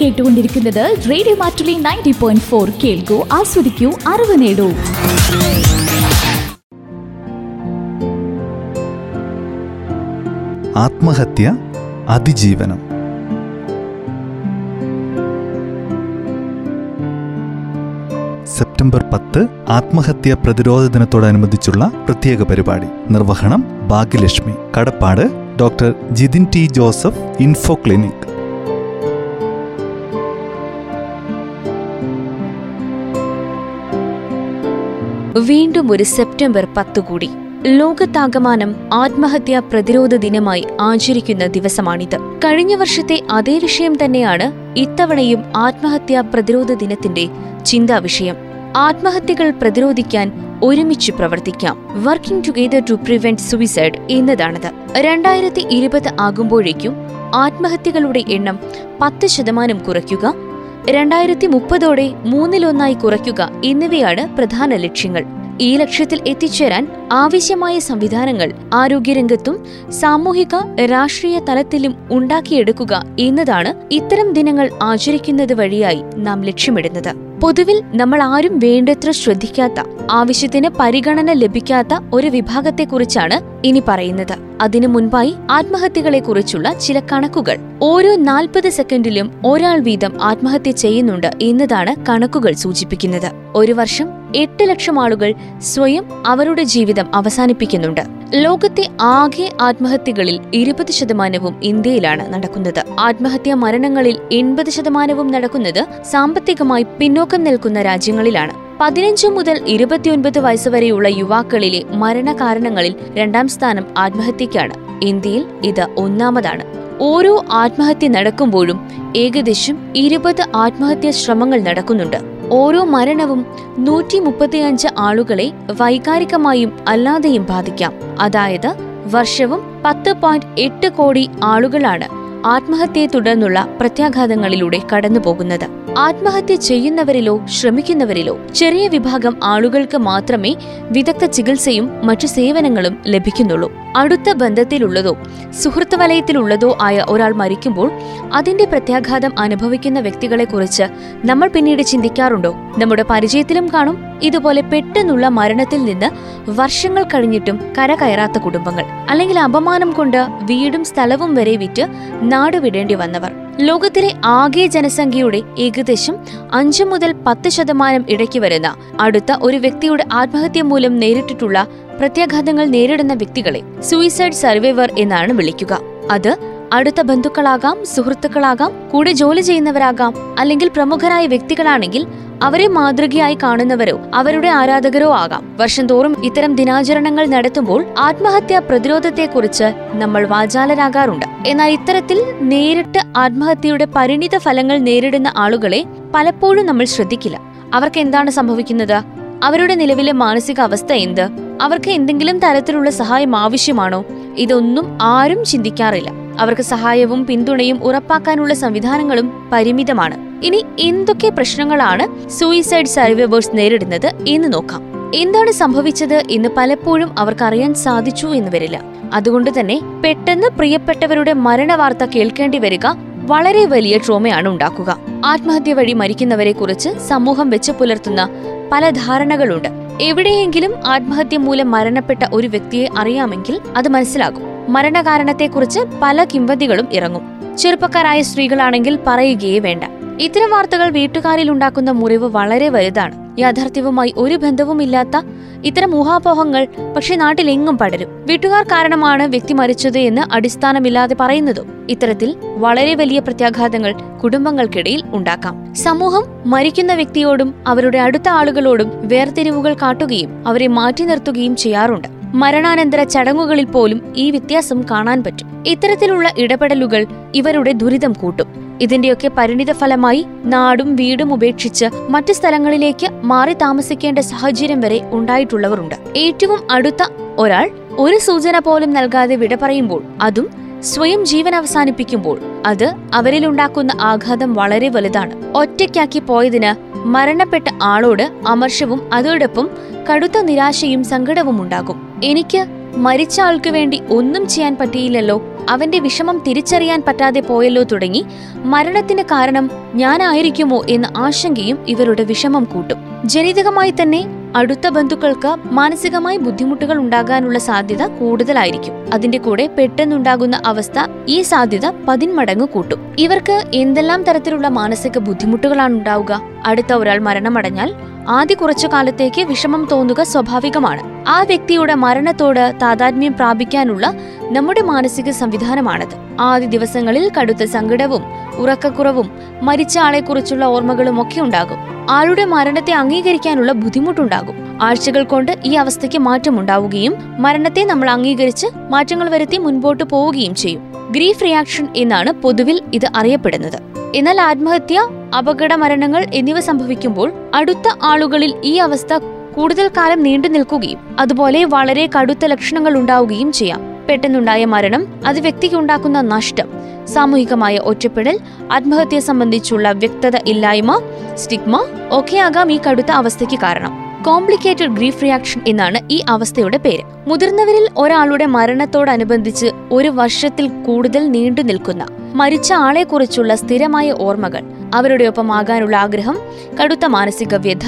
കേട്ടുകൊണ്ടിരിക്കുന്നത് radio Mattoli ninety point four കേൾക്കൂ ആസ്വദിക്കൂ അറിവ് നേടൂ. ആത്മഹത്യ അതിജീവനം. സെപ്റ്റംബർ പത്ത് ആത്മഹത്യ പ്രതിരോധ ദിനത്തോടനുബന്ധിച്ചുള്ള പ്രത്യേക പരിപാടി. നിർവഹണം ഭാഗ്യലക്ഷ്മി. കടപ്പാട് doctor Jithin T Joseph info clinic. വീണ്ടും ഒരു സെപ്റ്റംബർ പത്ത് കൂടി. ലോകത്താകമാനം ആത്മഹത്യാ പ്രതിരോധ ദിനമായി ആചരിക്കുന്ന ദിവസമാണിത്. കഴിഞ്ഞ വർഷത്തെ അതേ വിഷയം തന്നെയാണ് ഇത്തവണയും ആത്മഹത്യാ പ്രതിരോധ ദിനത്തിന്റെ ചിന്താ വിഷയം. ആത്മഹത്യകൾ പ്രതിരോധിക്കാൻ ഒരുമിച്ച് പ്രവർത്തിക്കാം. Working together to prevent suicide എന്നതാണത്. രണ്ടായിരത്തി ഇരുപത് ആകുമ്പോഴേക്കും ആത്മഹത്യകളുടെ എണ്ണം പത്ത് ശതമാനം കുറയ്ക്കുക രണ്ടായിരത്തി മുപ്പതോടെ മൂന്നിലൊന്നായി കുറയ്ക്കുക എന്നിവയാണ് പ്രധാന ലക്ഷ്യങ്ങൾ. ഈ ലക്ഷ്യത്തിൽ എത്തിച്ചേരാൻ ആവശ്യമായ സംവിധാനങ്ങൾ ആരോഗ്യരംഗത്തും സാമൂഹിക രാഷ്ട്രീയ തലത്തിലും ഉണ്ടാക്കിയെടുക്കുക എന്നതാണ് ഇത്തരം ദിനങ്ങൾ ആചരിക്കുന്നത് വഴിയായി നാം ലക്ഷ്യമിടുന്നത്. പൊതുവിൽ നമ്മൾ ആരും വേണ്ടത്ര ശ്രദ്ധിക്കാത്ത ആവശ്യത്തിന് പരിഗണന ലഭിക്കാത്ത ഒരു വിഭാഗത്തെക്കുറിച്ചാണ് ഇനി പറയുന്നത്. അതിനു മുൻപായി ആത്മഹത്യകളെക്കുറിച്ചുള്ള ചില കണക്കുകൾ. ഓരോ നാൽപ്പത് സെക്കൻഡിലും ഒരാൾ വീതം ആത്മഹത്യ ചെയ്യുന്നുണ്ട് എന്നതാണ് കണക്കുകൾ സൂചിപ്പിക്കുന്നത്. ഒരു വർഷം എട്ട് ലക്ഷം ആളുകൾ സ്വയം അവരുടെ ജീവിതം അവസാനിപ്പിക്കുന്നുണ്ട്. ലോകത്തെ ആകെ ആത്മഹത്യകളിൽ ഇരുപത് ശതമാനവും ഇന്ത്യയിലാണ് നടക്കുന്നത്. ആത്മഹത്യാ മരണങ്ങളിൽ എൺപത് ശതമാനവും നടക്കുന്നത് സാമ്പത്തികമായി പിന്നോക്കം നിൽക്കുന്ന രാജ്യങ്ങളിലാണ്. പതിനഞ്ച് മുതൽ ഇരുപത്തിയൊൻപത് വയസ്സുവരെയുള്ള യുവാക്കളിലെ മരണകാരണങ്ങളിൽ രണ്ടാം സ്ഥാനം ആത്മഹത്യക്കാണ് ഇന്ത്യയിൽ ഇത് ഒന്നാമതാണ്. ഓരോ ആത്മഹത്യ നടക്കുമ്പോഴും ഏകദേശം ഇരുപത് ആത്മഹത്യാ ശ്രമങ്ങൾ നടക്കുന്നുണ്ട്. ഓരോ മരണവും നൂറ്റി മുപ്പത്തിയഞ്ച് ആളുകളെ വൈകാരികമായും അല്ലാതെയും ബാധിക്കാം. അതായത് വർഷവും പത്ത് പോയിന്റ് എട്ട് കോടി ആളുകളാണ് ആത്മഹത്യയെ തുടർന്നുള്ള പ്രത്യാഘാതങ്ങളിലൂടെ കടന്നുപോകുന്നത്. ആത്മഹത്യ ചെയ്യുന്നവരിലോ ശ്രമിക്കുന്നവരിലോ ചെറിയ വിഭാഗം ആളുകൾക്ക് മാത്രമേ വിദഗ്ധ ചികിത്സയും മറ്റു സേവനങ്ങളും ലഭിക്കുന്നുള്ളൂ. അടുത്ത ബന്ധത്തിലുള്ളതോ സുഹൃത്ത് വലയത്തിലുള്ളതോ ആയ ഒരാൾ മരിക്കുമ്പോൾ അതിന്റെ പ്രത്യാഘാതം അനുഭവിക്കുന്ന വ്യക്തികളെക്കുറിച്ച് നമ്മൾ പിന്നീട് ചിന്തിക്കാറുണ്ടോ? നമ്മുടെ പരിചയത്തിലും കാണും. ഇതുപോലെ പെട്ടെന്നുള്ള മരണത്തിൽ നിന്ന് വർഷങ്ങൾ കഴിഞ്ഞിട്ടും കരകയറാത്ത കുടുംബങ്ങൾ അല്ലെങ്കിൽ അപമാനം കൊണ്ട് വീടും സ്ഥലവും വരെ വിറ്റ് നാടുവിടേണ്ടി വന്നവർ. ലോകത്തിലെ ആകെ ജനസംഖ്യയുടെ ഏകദേശം അഞ്ചു മുതൽ പത്ത് ശതമാനം ഇടയ്ക്ക് വരുന്ന അടുത്ത ഒരു വ്യക്തിയുടെ ആത്മഹത്യ മൂലം നേരിട്ടിട്ടുള്ള പ്രത്യാഘാതങ്ങൾ നേരിടുന്ന വ്യക്തികളെ സൂയിസൈഡ് സർവൈവർ എന്നാണ് വിളിക്കുക. അത് അടുത്ത ബന്ധുക്കളാകാം സുഹൃത്തുക്കളാകാം കൂടെ ജോലി ചെയ്യുന്നവരാകാം അല്ലെങ്കിൽ പ്രമുഖരായ വ്യക്തികളാണെങ്കിൽ അവരെ മാതൃകയായി കാണുന്നവരോ അവരുടെ ആരാധകരോ ആകാം. വർഷം തോറും ഇത്തരം ദിനാചരണങ്ങൾ നടത്തുമ്പോൾ ആത്മഹത്യാ പ്രതിരോധത്തെക്കുറിച്ച് നമ്മൾ വാചാലരാകാറുണ്ട്. എന്നാൽ ഇത്തരത്തിൽ നേരിട്ട് ആത്മഹത്യയുടെ പരിണിത ഫലങ്ങൾ നേരിടുന്ന ആളുകളെ പലപ്പോഴും നമ്മൾ ശ്രദ്ധിക്കില്ല. അവർക്ക് എന്താണ് സംഭവിക്കുന്നത്? അവരുടെ നിലവിലെ മാനസിക അവസ്ഥ എന്ത്? അവർക്ക് എന്തെങ്കിലും തരത്തിലുള്ള സഹായം ആവശ്യമാണോ? ഇതൊന്നും ആരും ചിന്തിക്കാറില്ല. അവർക്ക് സഹായവും പിന്തുണയും ഉറപ്പാക്കാനുള്ള സംവിധാനങ്ങളും പരിമിതമാണ്. ഇനി എന്തൊക്കെ പ്രശ്നങ്ങളാണ് സൂയിസൈഡ് സർവൈവേഴ്സ് നേരിടുന്നത് എന്ന് നോക്കാം. എന്താണ് സംഭവിച്ചത് എന്ന് പലപ്പോഴും അവർക്കറിയാൻ സാധിച്ചു എന്ന് വരില്ല. അതുകൊണ്ട് തന്നെ പെട്ടെന്ന് പ്രിയപ്പെട്ടവരുടെ മരണവാർത്ത കേൾക്കേണ്ടി വരിക വളരെ വലിയ ട്രോമയാണ് ഉണ്ടാക്കുക. ആത്മഹത്യ വഴി മരിക്കുന്നവരെ കുറിച്ച് സമൂഹം വെച്ച് പുലർത്തുന്ന പല ധാരണകളുണ്ട്. എവിടെയെങ്കിലും ആത്മഹത്യ മൂലം മരണപ്പെട്ട ഒരു വ്യക്തിയെ അറിയാമെങ്കിൽ അത് മനസ്സിലാകും. മരണകാരണത്തെക്കുറിച്ച് പല കിംവദികളും ഇറങ്ങും. ചെറുപ്പക്കാരായ സ്ത്രീകളാണെങ്കിൽ പറയുകയേ വേണ്ട. ഇത്തരം വാർത്തകൾ വീട്ടുകാരിൽ ഉണ്ടാക്കുന്ന മുറിവ് വളരെ വലുതാണ്. യാഥാർത്ഥ്യവുമായി ഒരു ബന്ധവുമില്ലാത്ത ഇത്തരം ഊഹാപോഹങ്ങൾ പക്ഷെ നാട്ടിലെങ്ങും പടരും. വീട്ടുകാർ കാരണമാണ് വ്യക്തി മരിച്ചത് എന്ന് അടിസ്ഥാനമില്ലാതെ പറയുന്നതും. ഇത്തരത്തിൽ വളരെ വലിയ പ്രത്യാഘാതങ്ങൾ കുടുംബങ്ങൾക്കിടയിൽ ഉണ്ടാക്കാം. സമൂഹം മരിക്കുന്ന വ്യക്തിയോടും അവരുടെ അടുത്ത ആളുകളോടും വേർതിരിവുകൾ കാട്ടുകയും അവരെ മാറ്റി നിർത്തുകയും ചെയ്യാറുണ്ട്. മരണാനന്തര ചടങ്ങുകളിൽ പോലും ഈ വ്യത്യാസം കാണാൻ പറ്റും. ഇത്തരത്തിലുള്ള ഇടപെടലുകൾ ഇവരുടെ ദുരിതം കൂട്ടും. ഇതിന്റെയൊക്കെ പരിണിത ഫലമായി നാടും വീടും ഉപേക്ഷിച്ച് മറ്റു സ്ഥലങ്ങളിലേക്ക് മാറി താമസിക്കേണ്ട സാഹചര്യം വരെ ഉണ്ടായിട്ടുള്ളവരുണ്ട്. ഏറ്റവും അടുത്ത ഒരാൾ ഒരു സൂചന പോലും നൽകാതെ വിട പറയുമ്പോൾ അതും സ്വയം ജീവൻ അവസാനിപ്പിക്കുമ്പോൾ അത് അവരിലുണ്ടാക്കുന്ന ആഘാതം വളരെ വലുതാണ്. ഒറ്റയ്ക്കാക്കി പോയതിന് മരണപ്പെട്ട ആളോട് അമർഷവും അതോടൊപ്പം കടുത്ത നിരാശയും സങ്കടവും ഉണ്ടാകും. എനിക്ക് മരിച്ച ആൾക്ക് വേണ്ടി ഒന്നും ചെയ്യാൻ പറ്റിയില്ലല്ലോ അവന്റെ വിഷമം തിരിച്ചറിയാൻ പറ്റാതെ പോയല്ലോ തുടങ്ങി. മരണത്തിന് കാരണം ഞാനായിരിക്കുമോ എന്ന ആശങ്കയും ഇവരുടെ വിഷമം കൂട്ടും. ജനിതകമായി തന്നെ അടുത്ത ബന്ധുക്കൾക്ക് മാനസികമായി ബുദ്ധിമുട്ടുകൾ ഉണ്ടാകാനുള്ള സാധ്യത കൂടുതലായിരിക്കും. അതിന്റെ കൂടെ പെട്ടെന്നുണ്ടാകുന്ന അവസ്ഥ ഈ സാധ്യത പതിന്മടങ്ങ് കൂട്ടും. ഇവർക്ക് എന്തെല്ലാം തരത്തിലുള്ള മാനസിക ബുദ്ധിമുട്ടുകളാണ് ഉണ്ടാവുക അടുത്ത ഒരാൾ മരണമടഞ്ഞാൽ ആദ്യ കുറച്ചു കാലത്തേക്ക് വിഷമം തോന്നുക സ്വാഭാവികമാണ്. ആ വ്യക്തിയുടെ മരണത്തോട് താതാത്മ്യം പ്രാപിക്കാനുള്ള നമ്മുടെ മാനസിക സംവിധാനമാണത്. ആദ്യ ദിവസങ്ങളിൽ കടുത്ത സങ്കടവും ഉറക്കക്കുറവും മരിച്ച ആളെക്കുറിച്ചുള്ള ഓർമ്മകളും ഒക്കെ ഉണ്ടാകും. ആളുടെ മരണത്തെ അംഗീകരിക്കാനുള്ള ബുദ്ധിമുട്ടുണ്ടാകും. ആഴ്ചകൾ കൊണ്ട് ഈ അവസ്ഥയ്ക്ക് മാറ്റമുണ്ടാവുകയും മരണത്തെ നമ്മൾ അംഗീകരിച്ച് മാറ്റങ്ങൾ വരുത്തി മുൻപോട്ട് പോവുകയും ചെയ്യും. ഗ്രീഫ് റിയാക്ഷൻ എന്നാണ് പൊതുവിൽ ഇത് അറിയപ്പെടുന്നത്. എന്നാൽ ആത്മഹത്യ അപകട മരണങ്ങൾ എന്നിവ സംഭവിക്കുമ്പോൾ അടുത്ത ആളുകളിൽ ഈ അവസ്ഥ കൂടുതൽ കാലം നീണ്ടു നിൽക്കുകയും അതുപോലെ വളരെ കടുത്ത ലക്ഷണങ്ങൾ ഉണ്ടാവുകയും ചെയ്യാം. പെട്ടെന്നുണ്ടായ മരണം അത് വ്യക്തിക്ക് ഉണ്ടാക്കുന്ന നഷ്ടം സാമൂഹികമായ ഒറ്റപ്പെടൽ ആത്മഹത്യ സംബന്ധിച്ചുള്ള വ്യക്തത ഇല്ലായ്മ സ്റ്റിഗ്മ ഒക്കെയാകാം ഈ കടുത്ത അവസ്ഥയ്ക്ക് കാരണം. കോംപ്ലിക്കേറ്റഡ് ഗ്രീഫ് റിയാക്ഷൻ എന്നാണ് ഈ അവസ്ഥയുടെ പേര്. മുതിർന്നവരിൽ ഒരാളുടെ മരണത്തോടനുബന്ധിച്ച് ഒരു വർഷത്തിൽ കൂടുതൽ നീണ്ടു നിൽക്കുന്ന മരിച്ച ആളെക്കുറിച്ചുള്ള സ്ഥിരമായ ഓർമ്മകൾ അവരുടെ ഒപ്പം ആകാനുള്ള ആഗ്രഹം കടുത്ത മാനസിക വ്യഥ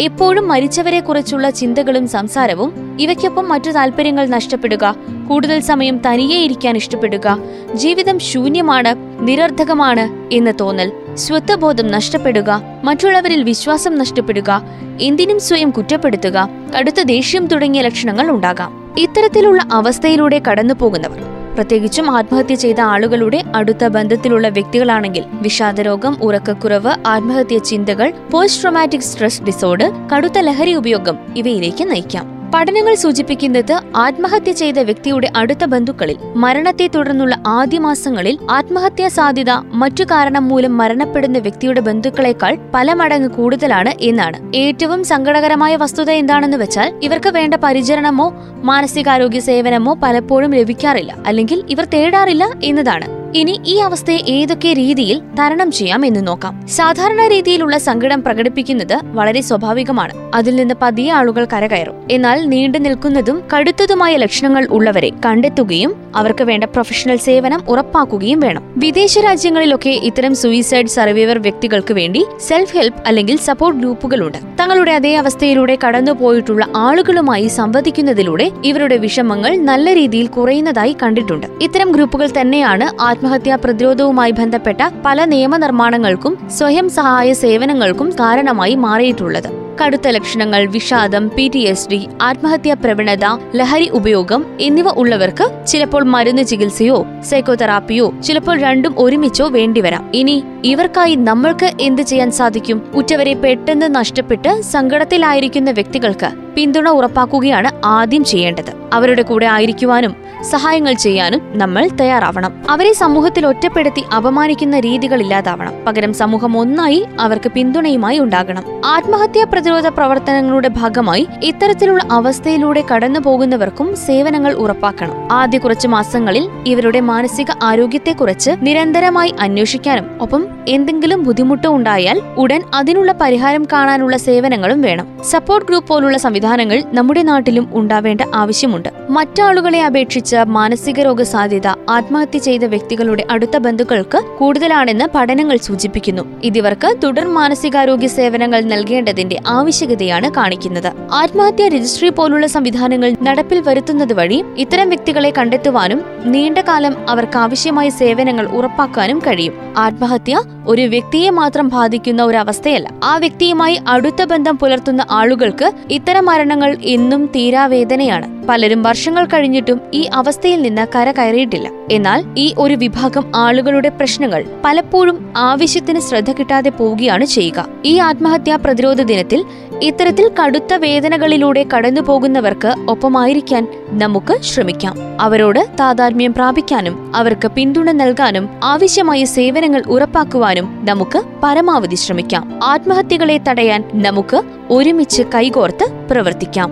എപ്പോഴും മരിച്ചവരെക്കുറിച്ചുള്ള ചിന്തകളും സംസാരവും ഇവയ്ക്കൊപ്പം മറ്റു താല്പര്യങ്ങൾ നഷ്ടപ്പെടുക കൂടുതൽ സമയം തനിയെ ഇരിക്കാൻ ഇഷ്ടപ്പെടുക ജീവിതം ശൂന്യമാണ് നിരർത്ഥകമാണ് എന്ന് തോന്നൽ സ്വത്വബോധം നഷ്ടപ്പെടുക മറ്റുള്ളവരിൽ വിശ്വാസം നഷ്ടപ്പെടുക എന്തിനും സ്വയം കുറ്റപ്പെടുത്തുക കടുത്ത ദേഷ്യം തുടങ്ങിയ ലക്ഷണങ്ങൾ ഉണ്ടാകാം. ഇത്തരത്തിലുള്ള അവസ്ഥയിലൂടെ കടന്നുപോകുന്നവർ പ്രത്യേകിച്ചും ആത്മഹത്യ ചെയ്ത ആളുകളുടെ അടുത്ത ബന്ധത്തിലുള്ള വ്യക്തികളാണെങ്കിൽ വിഷാദരോഗം ഉറക്കക്കുറവ് ആത്മഹത്യ ചിന്തകൾ പോസ്റ്റ് ട്രോമാറ്റിക് സ്ട്രെസ് ഡിസോർഡർ കടുത്ത ലഹരി ഉപയോഗം ഇവയിലേക്ക് നയിക്കാം. പഠനങ്ങൾ സൂചിപ്പിക്കുന്നത് ആത്മഹത്യ ചെയ്ത വ്യക്തിയുടെ അടുത്ത ബന്ധുക്കളിൽ മരണത്തെ തുടർന്നുള്ള ആദ്യ മാസങ്ങളിൽ ആത്മഹത്യാ സാധ്യത മറ്റു കാരണം മൂലം മരണപ്പെടുന്ന വ്യക്തിയുടെ ബന്ധുക്കളെക്കാൾ പല മടങ്ങ് കൂടുതലാണ് എന്നാണ്. ഏറ്റവും സങ്കടകരമായ വസ്തുത എന്താണെന്ന് വെച്ചാൽ ഇവർക്ക് വേണ്ട പരിചരണമോ മാനസികാരോഗ്യ സേവനമോ പലപ്പോഴും ലഭിക്കാറില്ല അല്ലെങ്കിൽ ഇവർ തേടാറില്ല എന്നതാണ്. ഇനി ഈ അവസ്ഥയെ ഏതൊക്കെ രീതിയിൽ തരണം ചെയ്യാം എന്ന് നോക്കാം. സാധാരണ രീതിയിലുള്ള സങ്കടം പ്രകടിപ്പിക്കുന്നത് വളരെ സ്വാഭാവികമാണ്. അതിൽ നിന്ന് പതിയെ ആളുകൾ കരകയറും. എന്നാൽ നീണ്ടു നിൽക്കുന്നതും കടുത്തതുമായ ലക്ഷണങ്ങൾ ഉള്ളവരെ കണ്ടെത്തുകയും അവർക്ക് വേണ്ട പ്രൊഫഷണൽ സേവനം ഉറപ്പാക്കുകയും വേണം. വിദേശ രാജ്യങ്ങളിലൊക്കെ ഇത്തരം സൂയിസൈഡ് സർവൈവർ വ്യക്തികൾക്ക് വേണ്ടി സെൽഫ് ഹെൽപ്പ് അല്ലെങ്കിൽ സപ്പോർട്ട് ഗ്രൂപ്പുകളുണ്ട്. തങ്ങളുടെ അതേ അവസ്ഥയിലൂടെ കടന്നുപോയിട്ടുള്ള ആളുകളുമായി സംവദിക്കുന്നതിലൂടെ ഇവരുടെ വിഷമങ്ങൾ നല്ല രീതിയിൽ കുറയുന്നതായി കണ്ടിട്ടുണ്ട്. ഇത്തരം ഗ്രൂപ്പുകൾ തന്നെയാണ് ആത്മഹത്യാ പ്രതിരോധവുമായി ബന്ധപ്പെട്ട പല നിയമനിർമ്മാണങ്ങൾക്കും സ്വയം സഹായ സേവനങ്ങൾക്കും കാരണമായി മാറിയിട്ടുള്ളത്. കടുത്ത ലക്ഷണങ്ങൾ വിഷാദം പി ടി എസ് ഡി ആത്മഹത്യാ പ്രവണത ലഹരി ഉപയോഗം എന്നിവ ഉള്ളവർക്ക് ചിലപ്പോൾ മരുന്ന് ചികിത്സയോ സൈക്കോതെറാപ്പിയോ ചിലപ്പോൾ രണ്ടും ഒരുമിച്ചോ വേണ്ടിവരാം. ഇനി ഇവർക്കായി നമ്മൾക്ക് എന്ത് ചെയ്യാൻ സാധിക്കും? ഉറ്റവരെ പെട്ടെന്ന് നഷ്ടപ്പെട്ട് സങ്കടത്തിലായിരിക്കുന്ന വ്യക്തികൾക്ക് പിന്തുണ ഉറപ്പാക്കുകയാണ് ആദ്യം ചെയ്യേണ്ടത്. അവരുടെ കൂടെ ആയിരിക്കുവാനും സഹായങ്ങൾ ചെയ്യാനും നമ്മൾ തയ്യാറാവണം. അവരെ സമൂഹത്തിൽ ഒറ്റപ്പെടുത്തി അപമാനിക്കുന്ന രീതികൾ ഇല്ലാതാവണം. പകരം സമൂഹം ഒന്നായി അവർക്ക് പിന്തുണയുമായി ഉണ്ടാകണം. ആത്മഹത്യാ പ്രതിരോധ പ്രവർത്തനങ്ങളുടെ ഭാഗമായി ഇത്തരത്തിലുള്ള അവസ്ഥയിലൂടെ കടന്നു പോകുന്നവർക്കും സേവനങ്ങൾ ഉറപ്പാക്കണം. ആദ്യ കുറച്ച് മാസങ്ങളിൽ ഇവരുടെ മാനസിക ആരോഗ്യത്തെക്കുറിച്ച് നിരന്തരമായി അന്വേഷിക്കാനും ഒപ്പം എന്തെങ്കിലും ബുദ്ധിമുട്ടോ ഉണ്ടായാൽ ഉടൻ അതിനുള്ള പരിഹാരം കാണാനുള്ള സേവനങ്ങളും വേണം. സപ്പോർട്ട് ഗ്രൂപ്പ് പോലുള്ള സംവിധാനങ്ങൾ നമ്മുടെ നാട്ടിലും ഉണ്ടാവേണ്ട ആവശ്യമുണ്ട്. മറ്റാളുകളെ അപേക്ഷിച്ച് മാനസിക രോഗ സാധ്യത ആത്മഹത്യ ചെയ്ത വ്യക്തികളുടെ അടുത്ത ബന്ധുക്കൾക്ക് കൂടുതലാണെന്ന് പഠനങ്ങൾ സൂചിപ്പിക്കുന്നു. ഇതിവർക്ക് തുടർ മാനസികാരോഗ്യ സേവനങ്ങൾ നൽകേണ്ടതിന്റെ ആവശ്യകതയാണ് കാണിക്കുന്നത്. ആത്മഹത്യ രജിസ്ട്രി പോലുള്ള സംവിധാനങ്ങൾ നടപ്പിൽ വരുത്തുന്നത് വഴി ഇത്തരം വ്യക്തികളെ കണ്ടെത്തുവാനും നീണ്ടകാലം അവർക്ക് ആവശ്യമായ സേവനങ്ങൾ ഉറപ്പാക്കാനും കഴിയും. ആത്മഹത്യ ഒരു വ്യക്തിയെ മാത്രം ബാധിക്കുന്ന ഒരവസ്ഥയല്ല. ആ വ്യക്തിയുമായി അടുത്ത ബന്ധം പുലർത്തുന്ന ആളുകൾക്ക് ഇത്തരം മരണങ്ങൾ എന്നും തീരാവേദനയാണ്. പലരും വർഷങ്ങൾ കഴിഞ്ഞിട്ടും ഈ അവസ്ഥയിൽ നിന്ന് കരകയറിയിട്ടില്ല എന്നാൽ ഈ ഒരു വിഭാഗം ആളുകളുടെ പ്രശ്നങ്ങൾ പലപ്പോഴും ആവശ്യത്തിന് ശ്രദ്ധ കിട്ടാതെ പോവുകയാണ് ചെയ്യുക. ഈ ആത്മഹത്യാ പ്രതിരോധ ദിനത്തിൽ ഇത്തരത്തിൽ കടുത്ത വേദനകളിലൂടെ കടന്നു പോകുന്നവർക്ക് ഒപ്പമായിരിക്കാൻ നമുക്ക് ശ്രമിക്കാം. അവരോട് താതാത്മ്യം പ്രാപിക്കാനും അവർക്ക് പിന്തുണ നൽകാനും ആവശ്യമായ സേവനങ്ങൾ ഉറപ്പാക്കുവാനും നമുക്ക് പരമാവധി ശ്രമിക്കാം. ആത്മഹത്യകളെ തടയാൻ നമുക്ക് ഒരുമിച്ച് കൈകോർത്ത് പ്രവർത്തിക്കാം.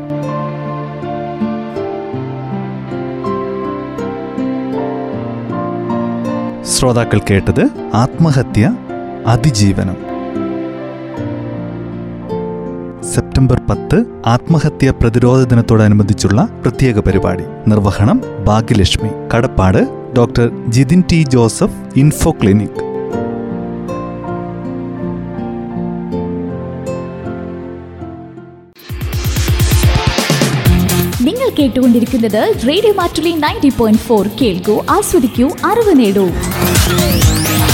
ശ്രോതാക്കൾ കേട്ടത് ആത്മഹത്യ അതിജീവനം. സെപ്റ്റംബർ പത്ത് ആത്മഹത്യ പ്രതിരോധ ദിനത്തോടനുബന്ധിച്ചുള്ള പ്രത്യേക പരിപാടി. നിർവഹണം ഭാഗ്യലക്ഷ്മി. കടപ്പാട് doctor Jithin T Joseph info clinic. നിങ്ങൾ കേട്ടുകൊണ്ടിരിക്കുന്നത് radio Mattoli ninety point four. കേൾക്കൂ ആസ്വദിക്കൂ അറിവ് നേടൂ. Thank